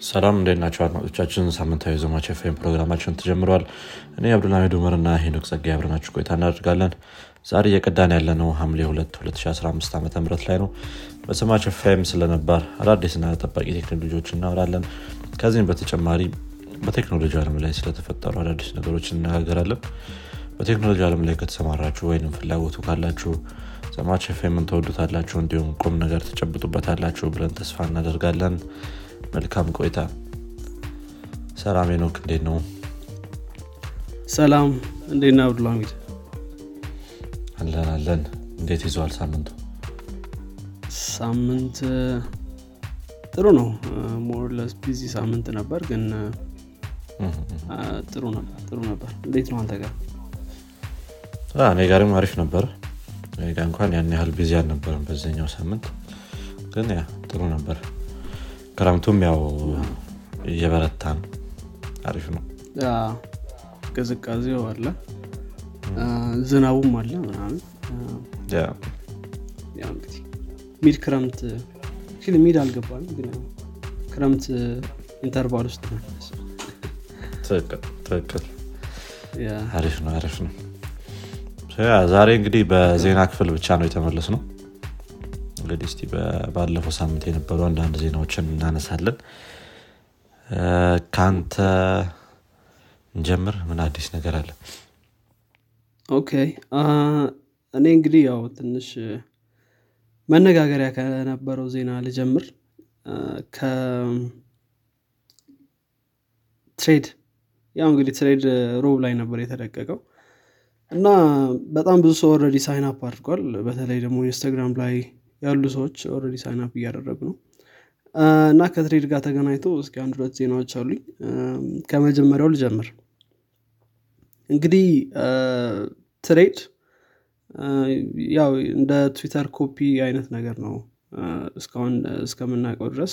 ሰላም እንዴት ናቸው አድማጮቻችን? ሳምንታዊ ዞማች ኤፍኤም ፕሮግራማችን ተጀምረዋል እኔ አብዱልሚድ ኡመር እና ሄኖክ ጸጋ አብረናችሁ ቆይታ እናደርጋለን። ዛሬ እየቀዳን ያለነው ሐምሌ 2 2015 ዓ ም ላይ ነው። በሰማች ኤፍኤም ስለነባር አዳዲስና ጠባቂ ቴክኖሎጂዎች እናወራለን። ከዚህም በተጨማሪ በቴክኖሎጂ አለም ላይ ስለተፈጠሩ አዳዲስ ነገሮች እነጋገራለን በቴክኖሎጂ አለም ላይ ከተሰማራችሁ ወይም ፍላጎቱ ካላችሁ ሰማች ኤፍኤምን ተወዱታላችሁ እንዲሁም ቁም ነገር ተጨብጡበታላችሁ ብለን ተስፋ እናደርጋለን መልካም ቆይታ። ሰላም ኖክ እንዴት ነው? ሰላም እንዴት ነህ አብዱልሚድ አለን አለን። እንዴት ይዘዋል ሳምንቱ? ሳምንት ጥሩ ነው። more or less busy ሳምንት ነበር ግን ጥሩ ነበር ጥሩ ነበር። እንዴት ነው አንተ ጋር? እኔ ጋርም አሪፍ ነበር። እኔ ጋ እንኳን ያን ያህል busy አልነበረም በዚኛው ሳምንት። ግን ያ ጥሩ ነበር ክረምቱም ያው እየበረታ ነው። አሪፍ ነው። ቅዝቃዜው አለ። ዝናቡም አለ ምናምን። እንግዲህ mid ክረምት mid አልገባንም ግን ክረምት interval ውስጥ ነው ትክክል አሪፍ ነው አሪፍ ነው። ዛሬ እንግዲህ በዜና ክፍል ብቻ ነው የተመለስነው እንግዲህ እስቲ ባለፈው ሳምንት የነበሩ አንዳንድ ዜናዎችን እናነሳለን። ከአንተ እንጀምር። ምን አዲስ ነገር አለ? Okay። እኔ እንግዲህ ያው ትንሽ መነጋገሪያ ከነበረው ዜና ልጀምር። ከ Threads ያው እንግዲህ Threads ሮብ ላይ ነበር የተለቀቀው። እና በጣም ብዙ ሰው already sign up አድርጓል። በተለይ ደግሞ Instagram ላይ ያሉ ሰዎች already sign up እያደረጉ ነው። እና ከ Threads ጋር ተገናኝቶ እስኪ አንድ ሁለት ዜናዎች አሉኝ። ከመጀመሪያው ልጀምር። እንግዲህ Threads ያው እንደ Twitter copy አይነት ነገር ነው እስካሁን እስከምናውቀው ድረስ።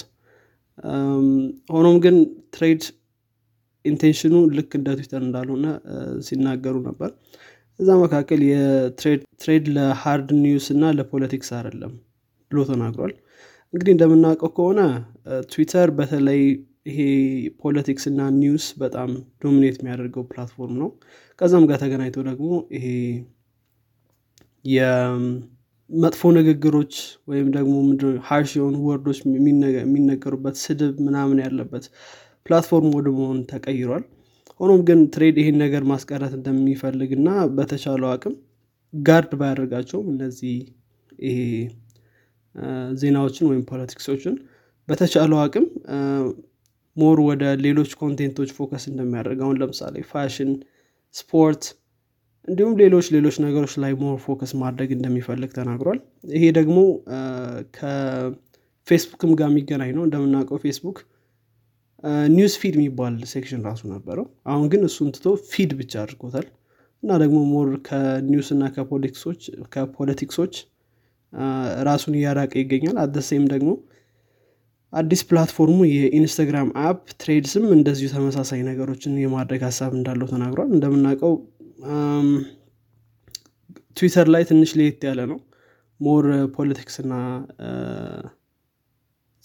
ሆኖም ግን Threads intention ኑ ልክ እንደ ትዊተር እንዳልሆነ ሲናገሩ ነበር። እዛ መካከል የ Threads ለ hard news እና ለ politics አይደለም ብሎ ተናግሯል። እንግዲህ እንደምናውቀው ከሆነ ትዊተር በተለይ ይሄ politics እና news በጣም dominate የሚያደርገው platform ነው። ከዛም ጋር ተገናኝቶ ደግሞ ይሄ የመጥፎ ንግግሮች ወይም ደግሞ harsh የሆኑ word ኦች የሚነገሩበት ስድብ ምናምን ያለበት platform ወደ መሆን ተቀይሯል። ሆኖም ግን Threads ይሄን ነገር ማስቀረት እንደሚፈልግ እና በተቻለው አቅም guard ባያደርጋቸውም እነዚህ ይሄ ዜናዎችን ወይም politics ኦችን በተቻለው አቅም more ወደ ሌሎች content ኦች focus እንደሚያደርግ አሁን ለምሳሌ ፋሽን ስፖርት እንዲሁም ሌሎች ሌሎች ነገሮች ላይ more focus ማድረግ እንደሚፈልግ ተናግሯል። ይሄ ደግሞ ከፌስቡክም ጋር የሚገናኝ ነው። እንደምናውቀው Facebook news feed የሚባል section ራሱ ነበረው። አሁን ግን እሱን ትቶ feed ብቻ አድርጎታል። እና ደግሞ more ከ news እና ከ politics ኦች ራሱን እያራቀ ይገኛል። አዲሱም ደግሞ አዲስ platform ኡ የ Instagram app Threads ም እንደዚሁ ተመሳሳይ ነገሮችን የማድረግ ሀሳብ እንዳለው ተናግሯል። እንደምናውቀው ትዊተር ላይ ትንሽ ለየት ያለ ነው። more politics እና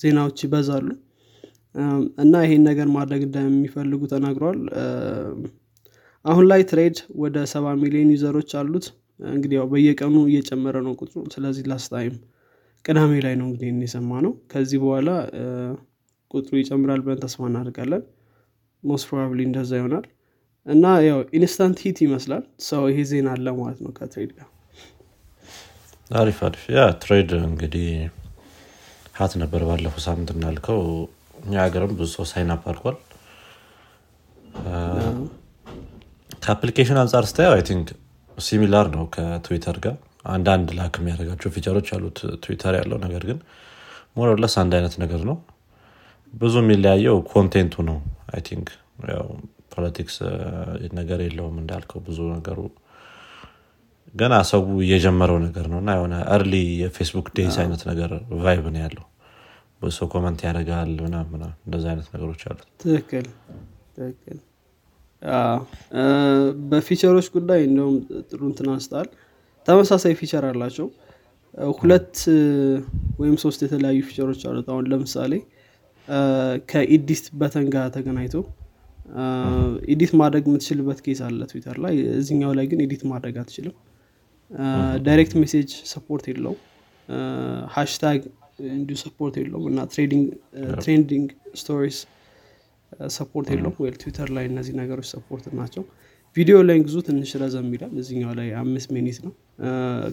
ዜናዎች ይበዛሉ። እና ይሄን ነገር ማድረግ እንደሚፈልጉ ተናግረዋል አሁን ላይ Threads ወደ ሰባ ሚሊዮን user ኦች አሉት እንግዲህ ያው በየቀኑ እየጨመረ ነው ቁጥሩ። ስለዚህ last time ቅዳሜ ላይ ነው እንግዲህ የሰማነው ከዚህ በኋላ ቁጥሩ ይጨምራል ብለን ተስፋ እናደርጋለን። most probably እንደዛ ይሆናል። እና ያው instant hit ይመስላል። ሰው ይሄ ዜና አለ ማለት ነው ከ Threads ጋር። አሪፍ አሪፍ። ያ Threads እንግዲህ hot ነበር ባለፈው ሳምንት እንዳልከው እኛ ሀገርም ብዙ ሰው sign up አድርጓል። ከ application አንጻር ስታየው I think similar ነው ከትዊተር ጋር። አንዳንድ lack የሚያደርጋቸው feature ኦች አሉት ትዊተር ያለው ነገር ግን more or less አንድ አይነት ነገር ነው። ብዙ የሚለያየው content ኡ ነው። I think politics ነገር የለውም እንዳልከው ብዙ ነገሩ ገና ሰው እየጀመረው ነገር ነው። እና የሆነ early የፌስቡክ days አይነት ነገር vibe ነው ያለው። ሰው comment ያደርጋል ምናምና እንደዚ አይነት ነገሮች አሉት። ትክክል። ትክክል በ feature ኦች ጉዳይ እንደውም ጥሩ እንትን አንስታል ተመሳሳይ feature አላቸው። ሁለት ወይም ሶስት የተለያዩ feature ኦች አሉት። አሁን ለምሳሌ ከ edit button ጋር ተገናኝቶ edit ማድረግ የምትችልበት case አለ ትዊተር ላይ። እዚኛው ላይ ግን edit ማድረግ አትችልም። direct message support የለው hashtag እንዲሁ support የለውም። እና trending stories support የለውም። ወይ ትዊተር ላይ እነዚህ ነገሮች support ናቸው። ቪዲዮ length ኡ ትንሽ ረዘም ይላል። እዚኛው ላይ አምስት minute ነው።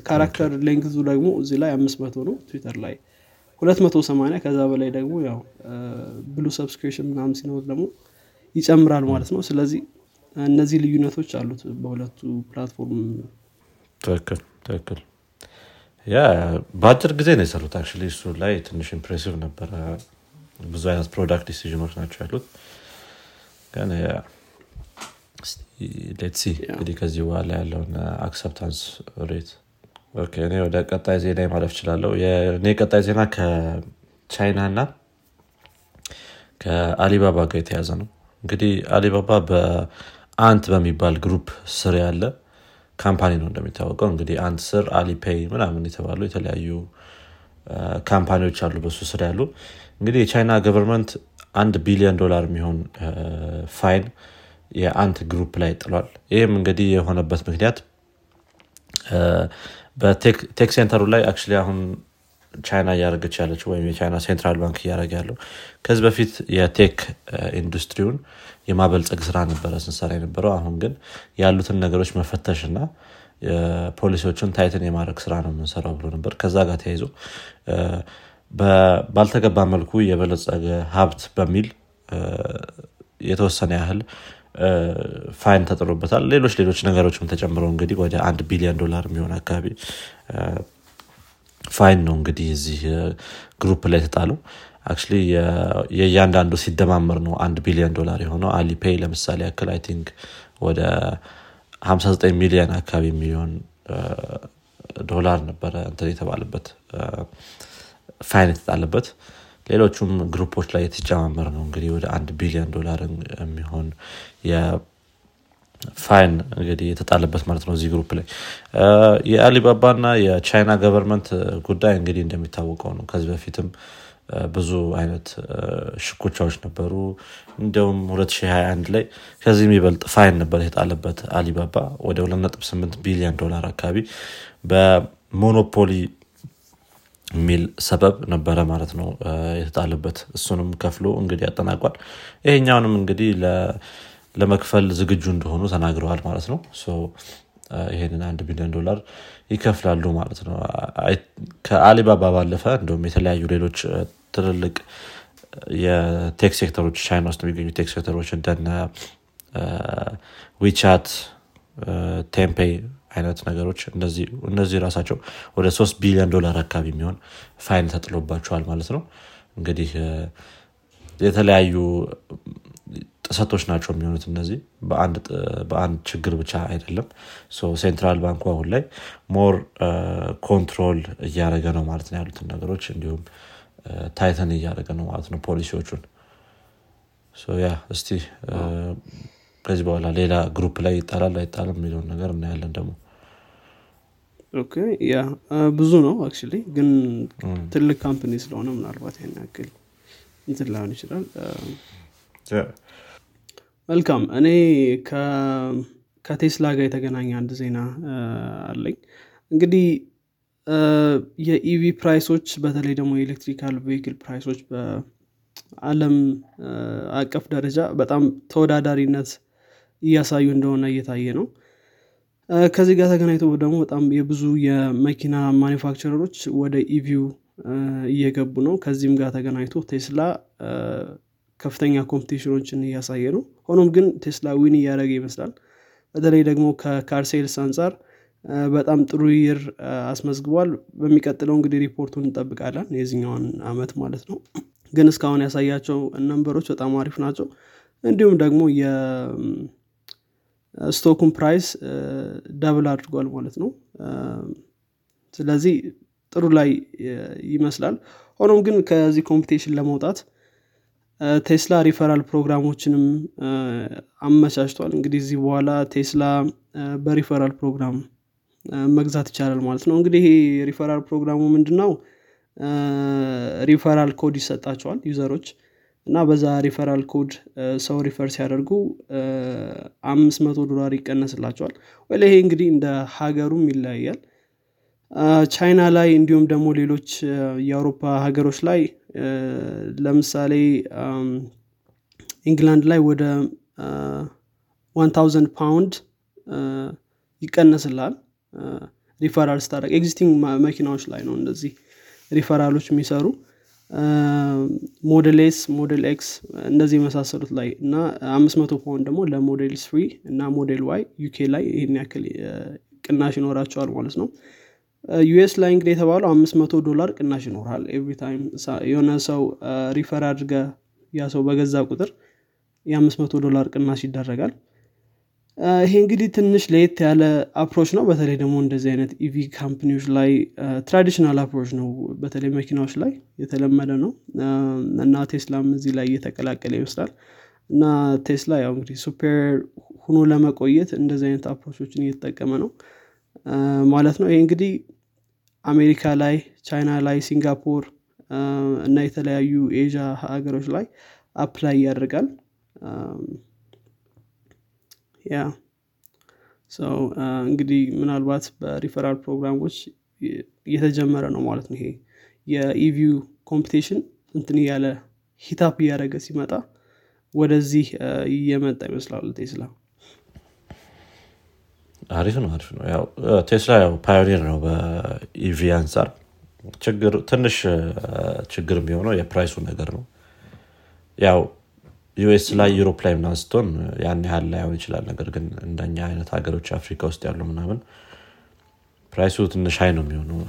character length ኡ ደግሞ እዚህ ላይ አምስት መቶ ነው። ትዊተር ላይ ሁለት መቶ ሰማኒያ ከዛ በላይ ደግሞ ያው blue subscription ምናምን ሲኖር ደግሞ ይጨምራል ማለት ነው። ስለዚህ እነዚህ ልዩነቶች አሉት በሁለቱ platform። ትክክል ትክክል። yeah በአጭር ጊዜ ነው የሰሩት። አክ እሱ ላይ ትንሽ impressive ነበረ ብዙ አይነት product decision ኦች ናቸው ያሉት። ግን let's see እንግዲህ ከዚህ በኋላ ያለውን acceptance rate እኔ ወደ ቀጣይ ዜና ማለፍ እችላለሁ። እኔ ቀጣይ ዜና ከቻይና እና ከአሊባባ ጋር የተያዘ ነው። እንግዲህ አሊባባ በአንት በሚባል group ስር ያለ company ነው እንደሚታወቀው። እንግዲህ አንት ስር አሊፔይ ምናምን የተባሉ የተለያዩ company ዎች አሉ በሱ ስር ያሉ እንግዲህ የቻይና government አንድ ቢሊዮን ዶላር የሚሆን fine የአንት group ላይ ጥሏል። ይህም እንግዲህ የሆነበት ምክንያት በ tech sector ኡ ላይ አክ አሁን ቻይና እያደረገች ያለችው ወይም የቻይና central ባንክ እያደረገ ያለው ከዚህ በፊት የ tech ኢንዱስትሪውን የማበልጸግ ስራ ነበረ ስንሰራ የነበረው። አሁን ግን ያሉትን ነገሮች መፈተሽ እና ፖሊሲዎችን tighten የማድረግ ስራ ነው የምንሰራው ብሎ ነበር። ከዛ ጋር ተያይዞ ባልተገባ መልኩ የበለጸገ ሀብት በሚል የተወሰነ ያህል fine ተጥሎበታል። ሌሎች ሌሎች ነገሮችም ተጨምረው እንግዲህ ወደ አንድ ቢሊዮን ዶላር የሚሆን አካባቢ fine ነው እንግዲህ እዚህ group ላይ የተጣለው። አክ የእያንዳንዱ ሲደማመር ነው አንድ ቢሊዮን ዶላር የሆነው። አሊፔይ ለምሳሌ ያክል I think ወደ 59 ሚሊዮን አካባቢ የሚሆን ዶላር ነበረ እንትን የተባለበት fine የተጣለበት። ሌሎቹም group ኦች ላይ የተጨማመረ ነው። እንግዲህ ወደ አንድ ቢሊዮን ዶላር የሚሆን fine እንግዲህ የተጣለበት ማለት ነው እዚህ group ላይ። የአሊባባ ና የቻይና government ጉዳይ እንግዲህ እንደሚታወቀው ነው። ከዚህ በፊትም ብዙ አይነት ሽኩቻዎች ነበሩ። እንዲሁም 2021 ላይ ከዚህ የሚበልጥ fine ነበር የጣለበት አሊባባ ወደ 28 ቢሊዮን ዶላር አካባቢ በ monopoly የሚል ሰበብ ነበረ ማለት ነው የተጣለበት። እሱንም ከፍሎ እንግዲህ ያጠናቋል ይሄኛውንም እንግዲህ ለመክፈል ዝግጁ እንደሆኑ ተናግረዋል ማለት ነው። ይህንን አንድ ቢሊዮን ዶላር ይከፍላሉ ማለት ነው። ከአሊባባ ባለፈ እንዲሁም የተለያዩ ሌሎች ትልልቅ የ tech sector ኦች ቻይና ውስጥ የሚገኙ tech sector ኦች እንደነ ዊቻት ቴንፔይ አይነት ነገሮች እነዚህ ራሳቸው ወደ ሶስት ቢሊዮን ዶላር አካባቢ የሚሆን fine ተጥሎባቸዋል ማለት ነው። እንግዲህ የተለያዩ ጥሰቶች ናቸው የሚሆኑት እነዚህ። በአንድ ችግር ብቻ አይደለም። central ባንኩ አሁን ላይ more control እያደረገ ነው ማለት ነው ያሉትን ነገሮች እንዲሁም tighten እያደረገ ነው ማለት ነው ፖሊሲዎቹን። yeah እስቲ ከዚህ በኋላ ሌላ group ላይ ይጣላል አይጣልም የሚለውን ነገር እናያለን ደግሞ። yeah ብዙ ነው አክ ግን ትልቅ company ስለሆነ ምናልባት ያን ያክል እንትን ላይሆን ይችላል። መልካም እኔ ከቴስላ ጋር የተገናኘ አንድ ዜና አለኝ። እንግዲህ የ EV price ኦች በተለይ ደግሞ የ electrical vehicle price ኦች በአለም አቀፍ ደረጃ በጣም ተወዳዳሪነት እያሳዩ እንደሆነ እየታየ ነው። ከዚህ ጋር ተገናኝቶ ደግሞ በጣም የብዙ የመኪና manufacturer ኦች ወደ EV ው እየገቡ ነው። ከዚህም ጋር ተገናኝቶ ቴስላ ከፍተኛ competition ኦችን እያሳየ ነው። ሆኖም ግን ቴስላ win እያደረገ ይመስላል። በተለይ ደግሞ ከ car sales አንጻር በጣም ጥሩ year አስመዝግቧል። በሚቀጥለው እንግዲህ ሪፖርቱን እንጠብቃለን። የዚኛውን አመት ማለት ነው። ግን እስካሁን ያሳያቸው number ኦች በጣም አሪፍ ናቸው። እንዲሁም ደግሞ የ stock ኡን price double አድርጓል ማለት ነው። ስለዚህ ጥሩ ላይ ይመስላል። ሆኖም ግን ከዚህ competition ለመውጣት ቴስላ ሪፈራል ፕሮግራሞችንም አመቻችቷል። እንግዲህ እዚህ በኋላ ቴስላ በሪፈራል ፕሮግራም መግዛት ይቻላል ማለት ነው። እንግዲህ ይሄ ሪፈራል ፕሮግራሙ ምንድነው? referral code ይሰጣቸዋል user ኦች እና በዛ referral code ሰው refer ሲያደርጉ አምስት መቶ ዶላር ይቀነስላቸዋል። ወይ ይሄ እንግዲህ እንደ ሀገሩም ይለያያል። ቻይና ላይ እንዲሁም ደግሞ ሌሎች የአውሮፓ ሀገሮች ላይ ለምሳሌ ኢንግላንድ ላይ ወደ one ፓውንድ ይቀነስላል። ሪፈራል ስታደረግ existing መኪናዎች ላይ ነው እንደዚህ ሪፈራሎች የሚሰሩ Model S Model X እንደዚህ የመሳሰሉት ላይ እና አምስት መቶ ፓውንድ ደግሞ ለሞዴል ስሪ እና Model Y UK ላይ ይህን ያክል ቅናሽ ይኖራቸዋል ማለት ነው። US ላይ እንግዲህ የተባለው አምስት መቶ ዶላር ቅናሽ ይኖራል every time የሆነ ሰው refer አድርጎ ያ ሰው በገዛ ቁጥር የአምስት መቶ ዶላር ቅናሽ ይደረጋል ይሄ እንግዲህ ትንሽ ለየት ያለ approach ነው። በተለይ ደግሞ እንደዚህ አይነት EV company ዎች ላይ traditional approach ነው። በተለይ መኪናዎች ላይ የተለመደ ነው። እና ቴስላም እዚህ ላይ እየተቀላቀለ ይመስላል እና ቴስላ ያው እንግዲህ superior ሁኖ ለመቆየት እንደዚህ አይነት approach ኦችን እየተጠቀመ ነው። ማለት ነው። ይሄ እንግዲህ አሜሪካ ላይ ቻይና ላይ ሲንጋፖር እና የተለያዩ ኤዥያ ሀገሮች ላይ apply ያደርጋል yeah። እንግዲህ ምናልባት በሪፈራል ፕሮግራሞች እየተጀመረ ነው ማለት ነው ይሄ የ EV ው competition እንትን እያለ heat up እያደረገ ሲመጣ ወደዚህ እየመጣ ይመስላል ቴስላ። አሪፍ ነው አሪፍ ነው። ያው ቴስላ ያው pioneer ነው በ EV አንጻር ትንሽ ችግር የሚሆነው የ price ኡ ነገር ነው። ያው US ላይ Europe ላይ ምናምን ስትሆን ያን ያህል ላይሆን ይችላል። ነገር ግን እንደኛ አይነት ሀገሮች አፍሪካ ውስጥ ያሉ ምናምን price ኡ ትንሽ high ነው የሚሆነው።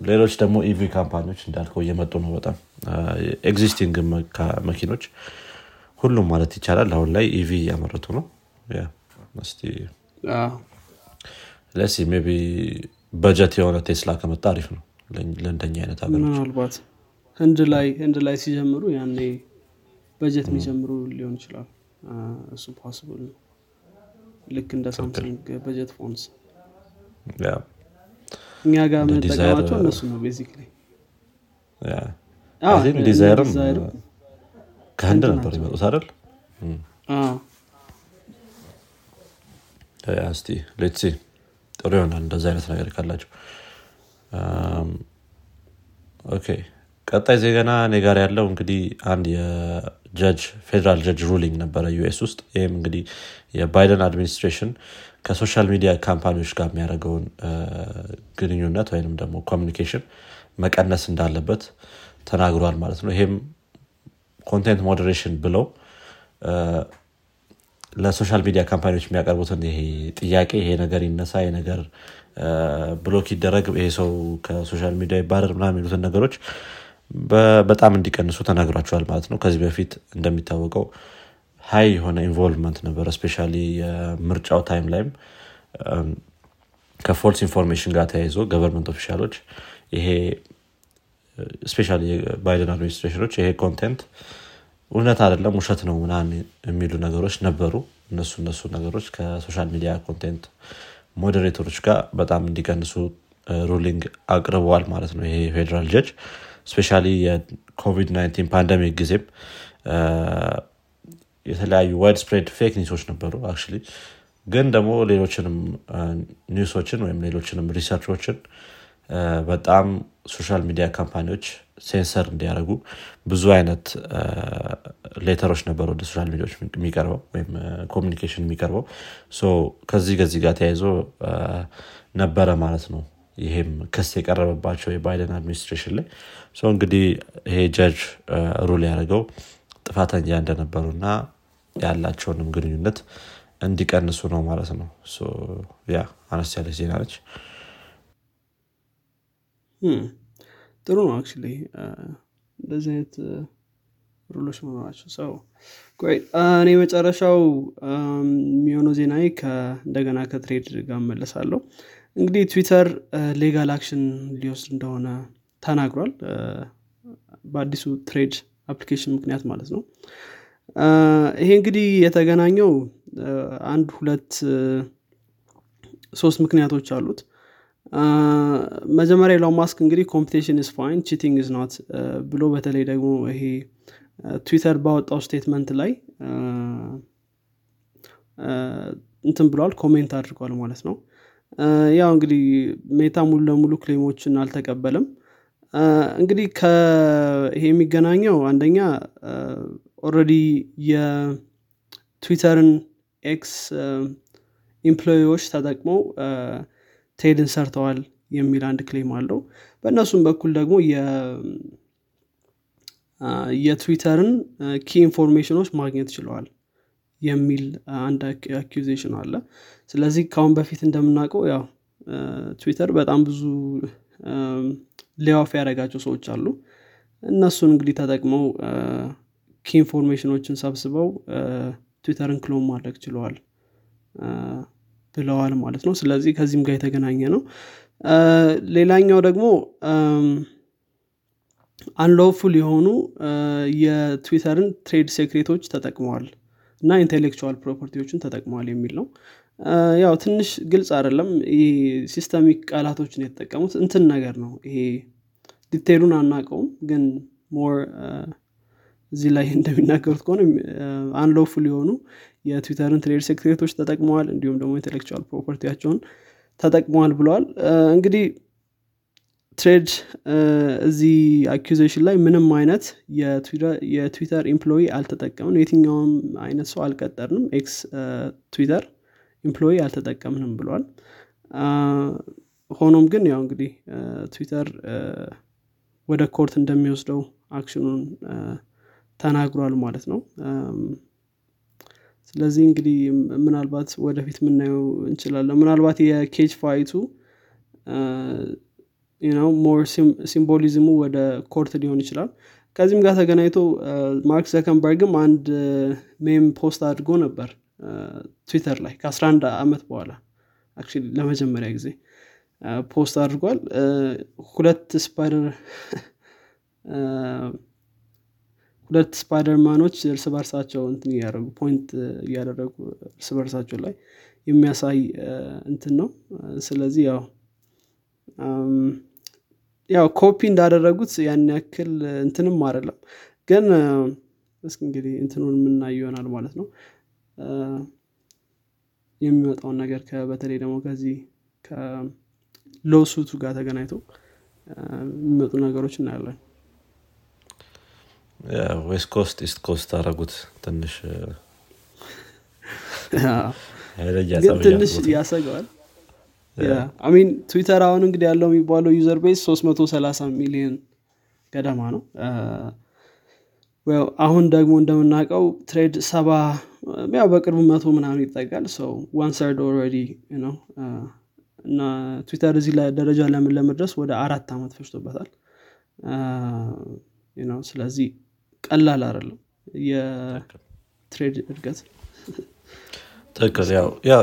ሌሎች ደግሞ EV company ዎች እንዳልከው እየመጡ ነው በጣም existing መኪኖች ሁሉም ማለት ይቻላል አሁን ላይ EV እያመረቱ ነው። Let's see ቢ በጀት የሆነ ቴስላ ከመጣ አሪፍ ነው ለእንደኛ አይነት ሀገሮች። ምናልባት ህንድ ላይ ህንድ ላይ ሲጀምሩ ያኔ በጀት የሚጀምሩ ሊሆን ይችላል። እሱ possible ነው። ልክ እንደ ሳምሰንግ budget phones። እኛ ጋር የምንጠቀማቸው እነሱ ነው basically ዲዛይርም ከህንድ ነበር የመጡት አይደል? እስቲ let's see ጥሩ ይሆናል እንደዚ አይነት ነገር ካላቸው okay ቀጣይ ዜና እኔ ጋር ያለው እንግዲህ አንድ የ judge federal judge ruling ነበረ US ውስጥ። ይህም እንግዲህ የባይደን administration ከ social media company ዎች ጋር የሚያደርገውን ግንኙነት ወይም ደግሞ communication መቀነስ እንዳለበት ተናግሯል ማለት ነው። ይሄም content moderation ብለው ለ social media company ዎች የሚያቀርቡትን ይሄ ጥያቄ ይሄ ነገር ይነሳ ይሄ ነገር block ይደረግ ይሄ ሰው ከ social media ይባረር ምናምን የሚሉትን ነገሮች በጣም እንዲቀንሱ ተናግሯቸዋል ማለት ነው። ከዚህ በፊት እንደሚታወቀው high የሆነ involvement ነበረ especially የምርጫው time ላይም። ከ false information ጋር ተያይዞ government official ኦች ይሄ especially የባይደን administration ኦች ይሄ content እውነት አይደለም ውሸት ነው ምናምን የሚሉ ነገሮች ነበሩ። እነሱ እነሱ ነገሮች ከ social media content moderator ኦች ጋር በጣም እንዲቀንሱ ruling አቅርበዋል ማለት ነው ይሄ federal judge especially የኮቪድ-19 pandemic ጊዜም የተለያዩ widespread fake news ኦች ነበሩ ግን ደግሞ ሌሎችንም ኒውሶችን ወይም ሌሎችንም ሪሰርቾችን በጣም ሶሻል ሚዲያ ካምፓኒዎች ሴንሰር እንዲያደርጉ ብዙ አይነት letter ኦች ነበሩ ወደ social media ዎች የሚቀርበው ወይም communication የሚቀርበው. ከዚህ ከዚህ ጋር ተያይዞ ነበረ ማለት ነው ይሄም ክስ የቀረበባቸው የባይደን administration ላይ እንግዲህ ይሄ ጀጅ ሩል ያደርገው ጥፋተኛ እንደነበሩ እና ያላቸውንም ግንኙነት እንዲቀንሱ ነው ማለት ነው። ያ አነስ ያለች ዜና ነች። ጥሩ ነው አክ እንደዚህ አይነት ሩሎች መኖራቸው ሰው እኔ መጨረሻው የሚሆነው ዜና እንደገና ከትሬድ ጋር መለሳለሁ እንግዲህ ትዊተር legal action ሊወስድ እንደሆነ ተናግሯል። በአዲሱ Threads application ምክንያት ማለት ነው። ይሄ እንግዲህ የተገናኘው አንድ ሁለት ሶስት ምክንያቶች አሉት። መጀመሪያ ኤለን ማስክ እንግዲህ competition is fine cheating is not ብሎ በተለይ ደግሞ ይሄ ትዊተር ባወጣው statement ላይ እንትን ብለዋል comment አድርጓል ማለት ነው ያው እንግዲህ ሜታ ሙሉ ለሙሉ claim ኦችን አልተቀበልም። እንግዲህ ይሄ የሚገናኘው አንደኛ already የትዊተርን ex employee ዎች ተጠቅመው Threads ን ሰርተዋል የሚል አንድ claim አለው። በእነሱም በኩል ደግሞ የትዊተርን key information ኦች ማግኘት ችለዋል የሚል አንድ accusation አለ ስለዚህ ካሁን በፊት እንደምናውቀው ያው ትዊተር በጣም ብዙ layoff ያደረጋቸው ሰዎች አሉ። እነሱን እንግዲህ ተጠቅመው information ኦችን ሰብስበው ትዊተርን clone ማድረግ ችለዋል ብለዋል ማለት ነው። ስለዚህ ከዚህም ጋር የተገናኘ ነው። ሌላኛው ደግሞ unlawful የሆኑ የትዊተርን trade secret ኦች ተጠቅመዋል እና intellectual property ዎችን ተጠቅመዋል የሚል ነው ያው ትንሽ ግልጽ አይደለም። ይሄ systemic ቃላቶችን የተጠቀሙት እንትን ነገር ነው። ይሄ detail ኡን አናቀውም ግን more እዚህ ላይ እንደሚናገሩት ከሆነ unlawful የሆኑ የትዊተርን trade secret ኦች ተጠቅመዋል እንዲሁም ደግሞ intellectual property ያቸውን ተጠቅመዋል ብለዋል። እንግዲህ Thread እዚህ accusation ላይ ምንም አይነት የትዊተር employee አልተጠቀምንም የትኛውም አይነት ሰው አልቀጠርንም። ex ትዊተር employee አልተጠቀምንም ብሏል። ሆኖም ግን ያው እንግዲህ ትዊተር ወደ court እንደሚወስደው action ኑን ተናግሯል ማለት ነው። ስለዚህ እንግዲህ ምናልባት ወደፊት የምናየው እንችላለን። ምናልባት የ cage fight ኡ more symbolism ኡ ወደ court ሊሆን ይችላል። ከዚህም ጋር ተገናኝቶ ማርክ ዙከርበርግም አንድ meme post አድርጎ ነበር ትዊተር ላይ ከ11 ዓመት በኋላ ለመጀመሪያ ጊዜ post አድርጓል። ሁለት Spider ሁለት Spiderman ኦች እርስ በርሳቸው እንትን እያደረጉ point እያደረጉ እርስ በርሳቸው ላይ የሚያሳይ እንትን ነው። ስለዚህ ያው ያው ኮፒ እንዳደረጉት ያን ያክል እንትንም አይደለም። ግን እንግዲህ እንትኑን የምናይ ይሆናል ማለት ነው የሚመጣውን ነገር በተለይ ደግሞ ከዚህ ከ lawsuit ኡ ጋር ተገናኝቶ የሚመጡ ነገሮች እናያለን። west coast east coast አረጉት ትንሽ። ግን ትንሽ ያሰገዋል አሚን ትዊተር አሁን እንግዲህ ያለው የሚባለው user base 330 ሚሊዮን ገደማ ነው አሁን ደግሞ እንደምናውቀው Thread ሰባ ያው በቅርቡ መቶ ምናምን ይጠጋል። ሰው one third already ነው እና ትዊተር እዚህ ደረጃ ለምን ለመድረስ ወደ አራት ዓመት ፈጅቶበታል? ነው ስለዚህ ቀላል አይደለም የ Thread እድገት። ትክክል ያው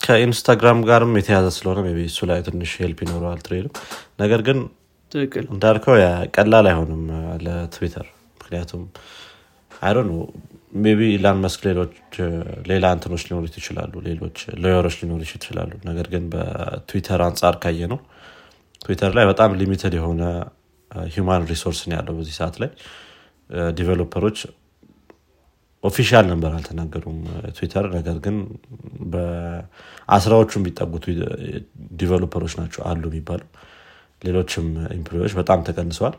ከኢንስታግራም ጋርም የተያዘ ስለሆነ maybe እሱ ላይ ትንሽ help ይኖረዋል Thread ም። ነገር ግን ትክክል። እንዳልከው ቀላል አይሆንም ለትዊተር ምክንያቱም አይዶ maybe ኢላን መስክ ሌሎች ሌላ እንትኖች ሊኖሩት ይችላሉ ሌሎች lawyer ኦች ሊኖሩ ይችላሉ። ነገር ግን በትዊተር አንጻር ካየ ነው ትዊተር ላይ በጣም limited የሆነ human resource ነው ያለው በዚህ ሰዓት ላይ። developer ኦች official ነበር አልተናገሩም ትዊተር። ነገር ግን በአስራዎቹ የሚጠጉት developer ኦች ናቸው አሉ የሚባሉ። ሌሎችም employee ዎች በጣም ተቀንሰዋል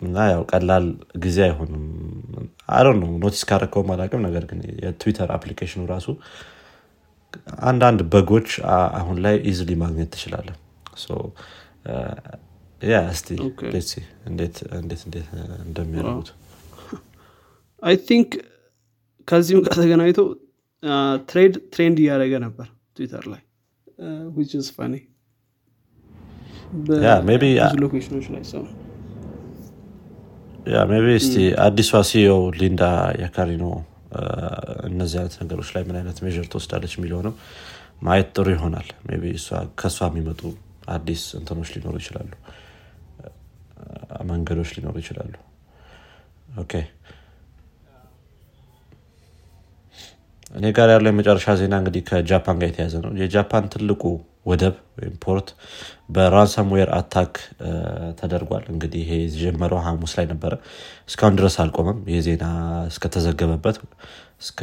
እና ያው ቀላል ጊዜ አይሆንም። አረ ነው notice ካረከውም አላቅም ነገር ግን የትዊተር application ኑ ራሱ አንዳንድ bug ኦች አሁን ላይ easily ማግኘት ትችላለን yeah እስቲ እንዴት እንደሚያደርጉት። I think ከዚህም ጋር ተገናኝቶ Thread trend እያደረገ ነበር ትዊተር ላይ which is funny ብዙ location ኦች ላይ ሰው እስቲ አዲሷ CEO ሊንዳ ያካሪኖ እነዚህ አይነት ነገሮች ላይ ምን አይነት measure ትወስዳለች የሚለውንም ማየት ጥሩ ይሆናል. maybe ከእሷ የሚመጡ አዲስ እንትኖች ሊኖሩ ይችላሉ. መንገዶች ሊኖሩ ይችላሉ. okay እኔ ጋር ያለው የመጨረሻ ዜና እንግዲህ ከጃፓን ጋር የተያዘ ነው። የጃፓን ትልቁ ወደብ ወይም port በ ransomware attack ተደርጓል። እንግዲህ ይሄ የጀመረው ሐሙስ ላይ ነበረ። እስካሁን ድረስ አልቆመም። ይህ ዜና እስከተዘገበበት እስከ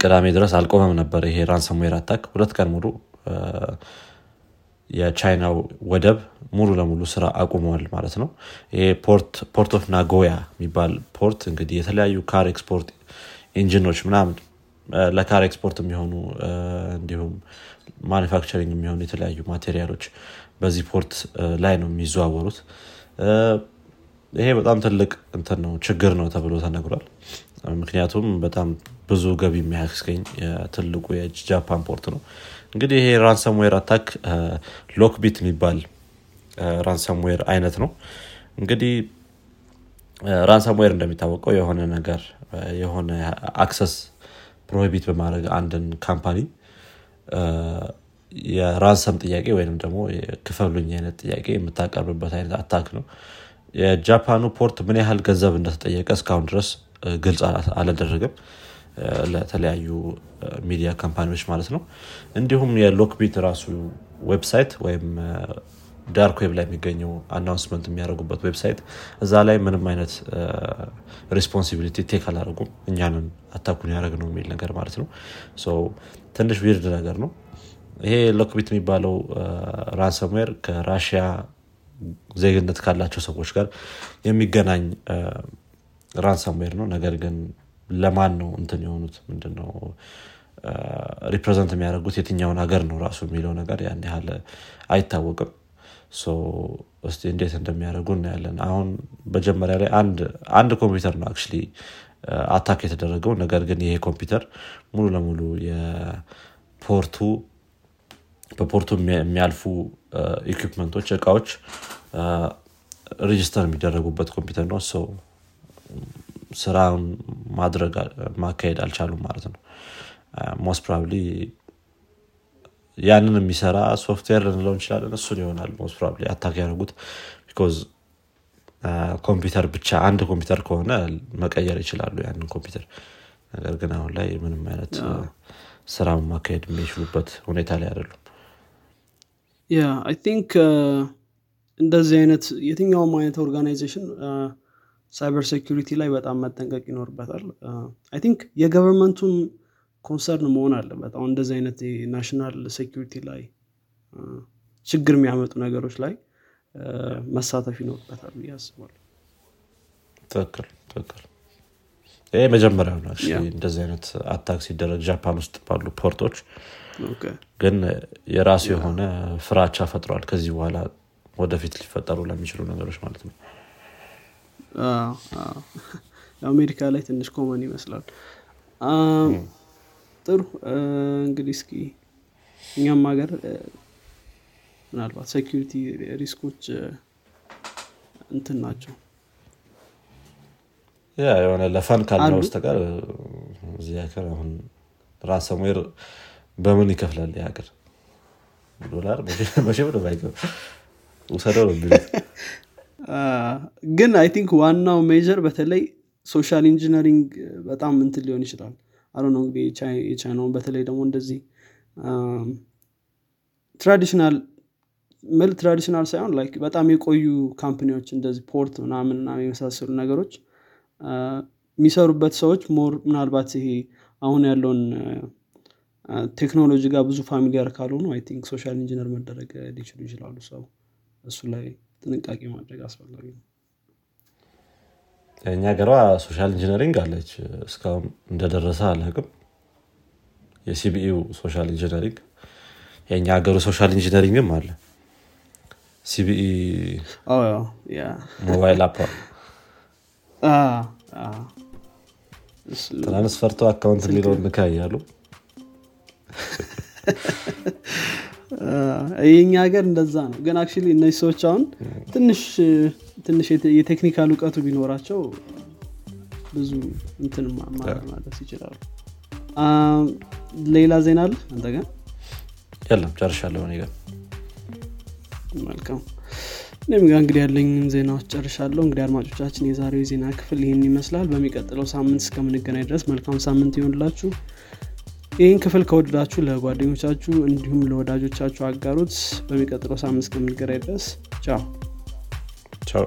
ቅዳሜ ድረስ አልቆመም ነበር ይሄ ransomware attack። ሁለት ቀን ሙሉ የቻይናው ወደብ ሙሉ ለሙሉ ስራ አቁመዋል ማለት ነው። ይሄ Port of Nagoya የሚባል port እንግዲህ የተለያዩ car export engine ኦች ምናምን ለ car export የሚሆኑ እንዲሁም manufacturing የሚሆኑ የተለያዩ material ኦች በዚህ port ላይ ነው የሚዘዋወሩት። ይሄ በጣም ትልቅ እንትን ነው ችግር ነው ተብሎ ተነግሯል። ምክንያቱም በጣም ብዙ ገቢ የሚያስገኝ ትልቁ የጃፓን port ነው። እንግዲህ ይሄ ransomware attack LockBit የሚባል ransomware አይነት ነው። እንግዲህ ransomware እንደሚታወቀው የሆነ ነገር የሆነ access prohibit በማድረግ አንድን company የ ransom ጥያቄ ወይም ደግሞ ክፈሉኝ አይነት ጥያቄ የምታቀርብበት አይነት attack ነው። የጃፓኑ port ምን ያህል ገንዘብ እንደተጠየቀ እስካሁን ድረስ ግልጽ አላደረግም ለተለያዩ ሚዲያ company ዎች ማለት ነው። እንዲሁም የ LockBit ራሱ website ወይም dark web ላይ የሚገኘው announcement የሚያደርጉበት website እዛ ላይ ምንም አይነት responsibility take አላደረጉም እኛ ነን attack ኡን ያደረግነው የሚል ነገር ማለት ነው። ትንሽ weird ነገር ነው። ይሄ LockBit የሚባለው ransomware ከራሽያ ዜግነት ካላቸው ሰዎች ጋር የሚገናኝ ransomware ነው። ነገር ግን ለማን ነው እንትን የሆኑት? ምንድነው? represent የሚያደርጉት? የትኛውን ሀገር ነው ራሱ የሚለው ነገር ያን ያህል አይታወቅም እስቲ እንዴት እንደሚያደርጉ እናያለን። አሁን መጀመሪያ ላይ አንድ ኮምፒውተር ነው አክ attack የተደረገው። ነገር ግን ይሄ ኮምፒውተር ሙሉ ለሙሉ የፖርቱ በፖርቱ የሚያልፉ equipment ኦች እቃዎች register የሚደረጉበት ኮምፒውተር ነው። ሰው ስራውን ማድረግ ማካሄድ አልቻሉም ማለት ነው። most probably ያንን የሚሰራ ሶፍትዌር ልንለው እንችላለን። እሱን ይሆናል most probably attack ያደረጉት because ኮምፒውተር ብቻ አንድ ኮምፒውተር ከሆነ መቀየር ይችላሉ ያንን ኮምፒውተር። ነገር ግን አሁን ላይ ምንም አይነት ስራ ማካሄድ የሚችሉበት ሁኔታ ላይ አይደሉም። yeah I think እንደዚህ አይነት የትኛውም አይነት organization cyber security ላይ በጣም መጠንቀቅ ይኖርበታል። I think የ government ኡን concern መሆን አለበት። አሁን እንደዚህ አይነት national security ላይ ችግር የሚያመጡ ነገሮች ላይ መሳተፍ ይኖርበታል ብዬ አስባለሁ። ትክክል ትክክል። ይሄ መጀመሪያው ነው። እንደዚህ አይነት attack ሲደረግ ጃፓን ውስጥ ባሉ port ኦች ግን የራሱ የሆነ ፍራቻ ፈጥሯል። ከዚህ በኋላ ወደፊት ሊፈጠሩ ለሚችሉ ነገሮች ማለት ነው። አሜሪካ ላይ ትንሽ common ይመስላል ጥሩ እንግዲህ እስኪ እኛም ሀገር ምናልባት security risk ኦች እንትን ናቸው። yeah የሆነ ለ fun ካልሆነ በስተቀር እዚህ ሀገር አሁን ransomware በምን ይከፍላል የሀገር ዶላር መቼም ነው ባይገ ውሰደው ነው የሚሉት ግን I think ዋናው major በተለይ social engineering በጣም እንትን ሊሆን ይችላል አሮ ነው እንግዲህ የቻይናውን በተለይ ደግሞ እንደዚህ traditional ምል traditional ሳይሆን like በጣም የቆዩ company ዎች እንደዚህ port ምናምን የመሳሰሉ ነገሮች የሚሰሩበት ሰዎች more ምናልባት ይሄ አሁን ያለውን ቴክኖሎጂ ጋር ብዙ familiar ካልሆኑ I think social engineer መደረግ ሊችሉ ይችላሉ። ሰው እሱ ላይ ጥንቃቄ ማድረግ አስፈላጊ ነው የእኛ ሀገሯ social engineering አለች። እስካሁን እንደደረሰ አላቅም የ CBE ው social engineering የእኛ ሀገሩ social engineering ም አለ። CBE mobile app transfer to account የሚለውን ንካ እያሉ የኛ ሀገር እንደዛ ነው። ግን አክ እነዚህ ሰዎች አሁን ትንሽ ትንሽ የ technical እውቀቱ ቢኖራቸው ብዙ እንትን ማድረስ ይችላሉ። ሌላ ዜና አለ? አንተ ጋር? የለም ጨርሻለሁ እኔ ጋር መልካም። እኔም ጋር እንግዲህ ያለኝን ዜናዎች ጨርሻለሁ። እንግዲህ አድማጮቻችን የዛሬው የዜና ክፍል ይህን ይመስላል። በሚቀጥለው ሳምንት እስከምንገናኝ ድረስ መልካም ሳምንት ይሆንላችሁ ይህን ክፍል ከወደዳችሁ ለጓደኞቻችሁ እንዲሁም ለወዳጆቻችሁ አጋሩት። በሚቀጥለው ሳምንት እስከምንገናኝ ድረስ ቻው። ቻው